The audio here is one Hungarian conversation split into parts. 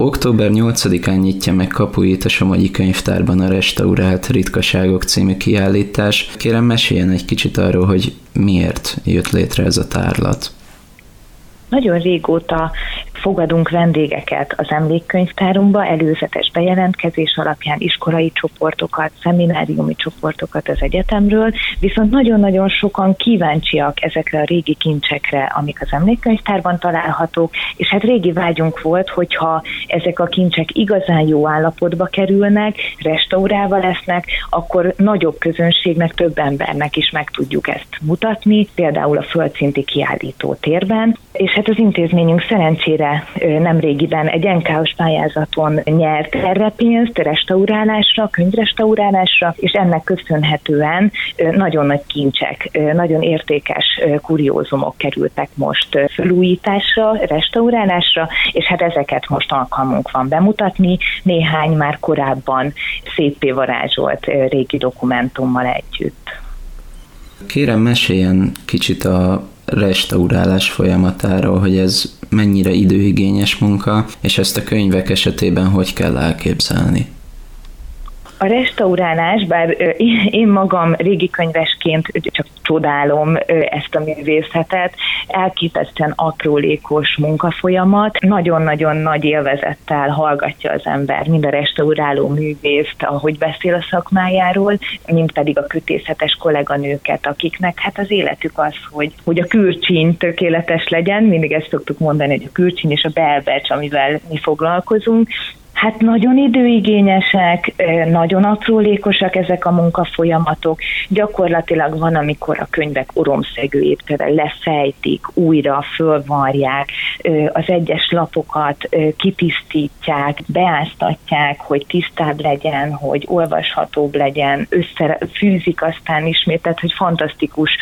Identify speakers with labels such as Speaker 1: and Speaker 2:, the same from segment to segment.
Speaker 1: Október 8-án nyitja meg kapuit a Somogyi Könyvtárban a Restaurált Ritkaságok című kiállítás. Kérem, meséljen egy kicsit arról, hogy miért jött létre ez a tárlat.
Speaker 2: Nagyon régóta fogadunk vendégeket az emlékkönyvtárunkba, előzetes bejelentkezés alapján iskolai csoportokat, szemináriumi csoportokat az egyetemről, viszont nagyon-nagyon sokan kíváncsiak ezekre a régi kincsekre, amik az emlékkönyvtárban találhatók, és hát régi vágyunk volt, hogyha ezek a kincsek igazán jó állapotba kerülnek, restaurálva lesznek, akkor nagyobb közönségnek, több embernek is meg tudjuk ezt mutatni, például a földszinti kiállító térben, és hát az intézményünk szerencsére nemrégiben egy NK-os pályázaton nyert erre pénzt, restaurálásra, könyvrestaurálásra, és ennek köszönhetően nagyon nagy kincsek, nagyon értékes kuriózumok kerültek most felújításra, restaurálásra, és hát ezeket most alkalmunk van bemutatni, néhány már korábban szépé varázsolt régi dokumentummal együtt.
Speaker 1: Kérem, meséljen kicsit a restaurálás folyamatáról, hogy ez mennyire időigényes munka, és ezt a könyvek esetében hogy kell elképzelni.
Speaker 2: A restaurálás, bár én magam régi könyvesként csak csodálom ezt a művészetet, elképesztően aprólékos munkafolyamat, nagyon-nagyon nagy élvezettel hallgatja az ember, mind a restauráló művészt, ahogy beszél a szakmájáról, mint pedig a kötészetes kolléganőket, akiknek hát az életük az, hogy, hogy a külcsín tökéletes legyen, mindig ezt szoktuk mondani, hogy a külcsín és a belbecs, amivel mi foglalkozunk, Hát nagyon időigényesek, nagyon aprólékosak ezek a munkafolyamatok. Gyakorlatilag van, amikor a könyvek oromszegőjét például lefejtik, újra fölvarják, az egyes lapokat kitisztítják, beáztatják, hogy tisztább legyen, hogy olvashatóbb legyen, összefűzik aztán ismét, tehát hogy fantasztikus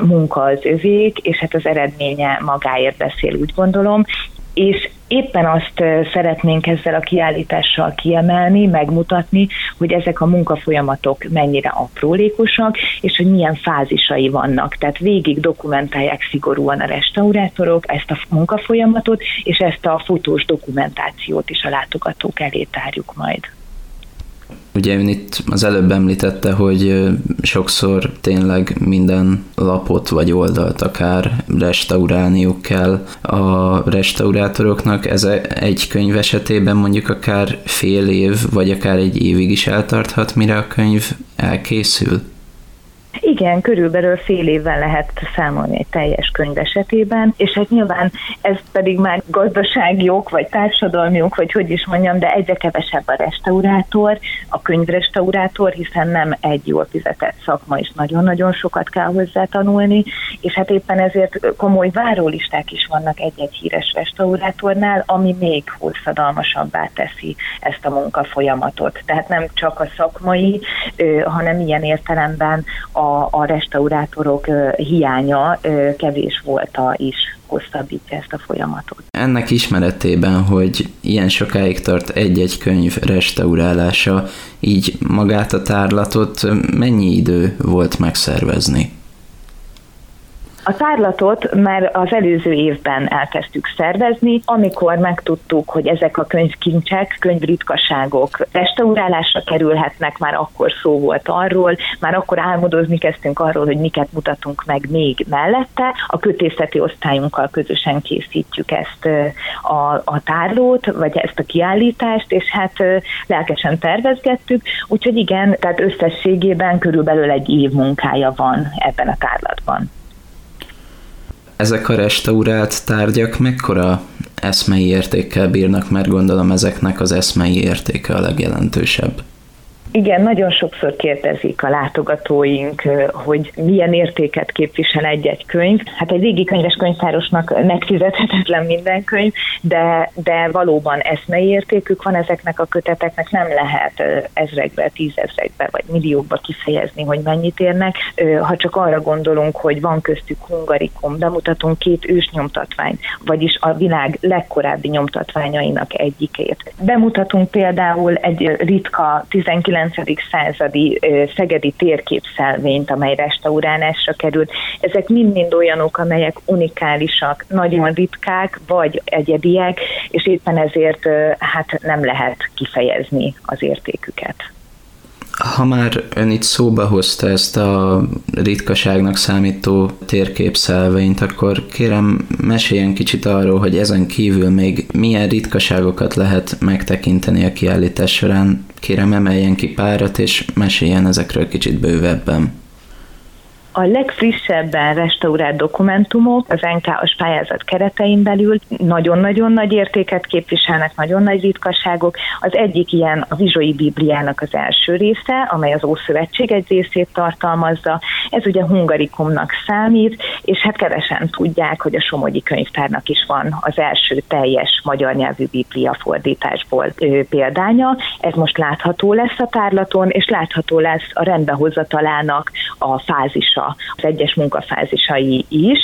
Speaker 2: munka az övék, és hát az eredménye magáért beszél, úgy gondolom és éppen azt szeretnénk ezzel a kiállítással kiemelni, megmutatni, hogy ezek a munkafolyamatok mennyire aprólékosak, és hogy milyen fázisai vannak. Tehát végig dokumentálják szigorúan a restaurátorok ezt a munkafolyamatot, és ezt a fotós dokumentációt is a látogatók elé tárjuk majd.
Speaker 1: Ugye ön itt az előbb említette, hogy sokszor tényleg minden lapot vagy oldalt akár restaurálniuk kell a restaurátoroknak. Ez egy könyv esetében mondjuk akár fél év, vagy akár egy évig is eltarthat, mire a könyv elkészül?
Speaker 2: Igen, körülbelül fél évvel lehet számolni egy teljes könyv esetében, és hát nyilván ez pedig már gazdasági ok, vagy társadalmi ok, vagy hogy is mondjam, de egyre kevesebb a restaurátor, a könyvrestaurátor, hiszen nem egy jól fizetett szakma, és nagyon-nagyon sokat kell hozzá tanulni, és hát éppen ezért komoly várólisták is vannak egy-egy híres restaurátornál, ami még hosszadalmasabbá teszi ezt a munkafolyamatot. Tehát nem csak a szakmai, hanem ilyen értelemben a a, restaurátorok hiánya kevés volta is hosszabbítja ezt a folyamatot.
Speaker 1: Ennek ismeretében, hogy ilyen sokáig tart egy-egy könyv restaurálása, így magát a tárlatot mennyi idő volt megszervezni?
Speaker 2: A tárlatot már az előző évben elkezdtük szervezni, amikor megtudtuk, hogy ezek a könyvkincsek, könyvritkaságok restaurálásra kerülhetnek, már akkor szó volt arról, már akkor álmodozni kezdtünk arról, hogy miket mutatunk meg még mellette. A kötészeti osztályunkkal közösen készítjük ezt a, a tárlót, vagy ezt a kiállítást, és hát lelkesen tervezgettük, úgyhogy igen, tehát összességében körülbelül egy év munkája van ebben a tárlatban.
Speaker 1: Ezek a restaurált tárgyak mekkora eszmei értékkel bírnak, mert gondolom ezeknek az eszmei értéke a legjelentősebb.
Speaker 2: Igen, nagyon sokszor kérdezik a látogatóink, hogy milyen értéket képvisel egy-egy könyv. Hát egy régi könyves könyvtárosnak megfizethetetlen minden könyv, de, de valóban eszmei értékük van ezeknek a köteteknek, nem lehet ezrekbe, tízezrekbe vagy milliókba kifejezni, hogy mennyit érnek. Ha csak arra gondolunk, hogy van köztük hungarikum, bemutatunk két ősnyomtatványt, vagyis a világ legkorábbi nyomtatványainak egyikét. Bemutatunk például egy ritka 19 19. századi szegedi térképszelvényt, amely restaurálásra került. Ezek mind-mind olyanok, amelyek unikálisak, nagyon ritkák, vagy egyediek, és éppen ezért hát nem lehet kifejezni az értéküket.
Speaker 1: Ha már ön itt szóba hozta ezt a ritkaságnak számító térképszelvényt, akkor kérem meséljen kicsit arról, hogy ezen kívül még milyen ritkaságokat lehet megtekinteni a kiállítás során. Kérem emeljen ki párat, és meséljen ezekről kicsit bővebben.
Speaker 2: A legfrissebben restaurált dokumentumok az NK-as pályázat keretein belül nagyon-nagyon nagy értéket képviselnek, nagyon nagy ritkaságok. Az egyik ilyen a Vizsói Bibliának az első része, amely az Ószövetség egy részét tartalmazza. Ez ugye hungarikumnak számít, és hát kevesen tudják, hogy a Somogyi Könyvtárnak is van az első teljes magyar nyelvű Biblia fordításból példánya. Ez most látható lesz a tárlaton, és látható lesz a rendbehozatalának a fázisa az egyes munkafázisai is,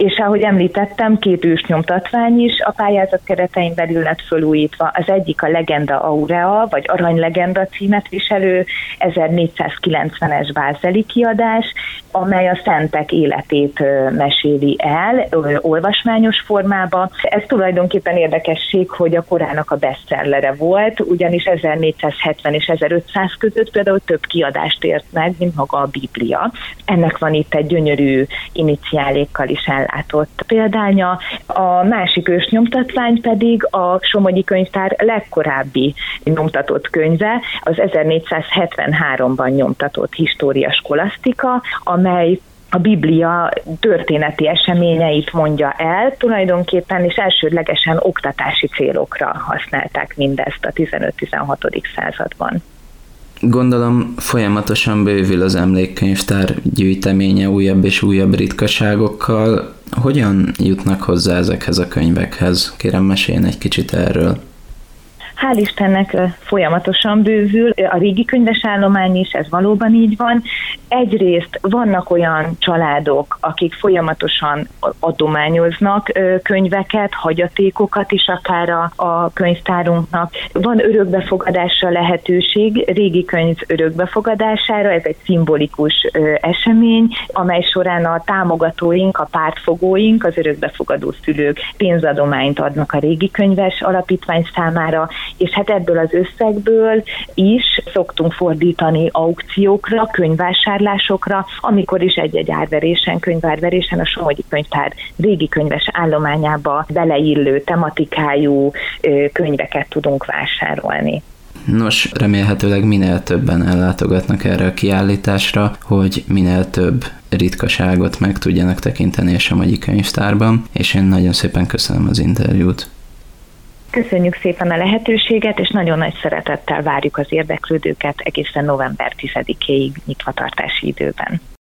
Speaker 2: és ahogy említettem, két ősnyomtatvány is a pályázat keretein belül lett fölújítva. Az egyik a Legenda Aurea, vagy Arany Legenda címet viselő 1490-es bázeli kiadás, amely a szentek életét meséli el olvasmányos formába. Ez tulajdonképpen érdekesség, hogy a korának a bestsellere volt, ugyanis 1470 és 1500 között például több kiadást ért meg, mint maga a Biblia. Ennek van itt egy gyönyörű iniciálékkal is ellátott példánya. A másik ősnyomtatvány pedig a Somogyi Könyvtár legkorábbi nyomtatott könyve, az 1473-ban nyomtatott História Skolasztika, amely a Biblia történeti eseményeit mondja el, tulajdonképpen és elsődlegesen oktatási célokra használták mindezt a 15-16. században.
Speaker 1: Gondolom folyamatosan bővül az emlékkönyvtár gyűjteménye újabb és újabb ritkaságokkal. Hogyan jutnak hozzá ezekhez a könyvekhez? Kérem meséljen egy kicsit erről.
Speaker 2: Hál' Istennek folyamatosan bővül, a régi könyves állomány is, ez valóban így van. Egyrészt vannak olyan családok, akik folyamatosan adományoznak könyveket, hagyatékokat is akár a, a könyvtárunknak. Van örökbefogadásra lehetőség, régi könyv örökbefogadására, ez egy szimbolikus esemény, amely során a támogatóink, a pártfogóink, az örökbefogadó szülők pénzadományt adnak a régi könyves alapítvány számára, és hát ebből az összegből is szoktunk fordítani aukciókra, könyvvásárlásokra, amikor is egy-egy árverésen, könyvárverésen a Somogyi Könyvtár régi könyves állományába beleillő tematikájú könyveket tudunk vásárolni.
Speaker 1: Nos, remélhetőleg minél többen ellátogatnak erre a kiállításra, hogy minél több ritkaságot meg tudjanak tekinteni a Somogyi Könyvtárban, és én nagyon szépen köszönöm az interjút.
Speaker 2: Köszönjük szépen a lehetőséget, és nagyon nagy szeretettel várjuk az érdeklődőket egészen november 10-éig nyitvatartási időben.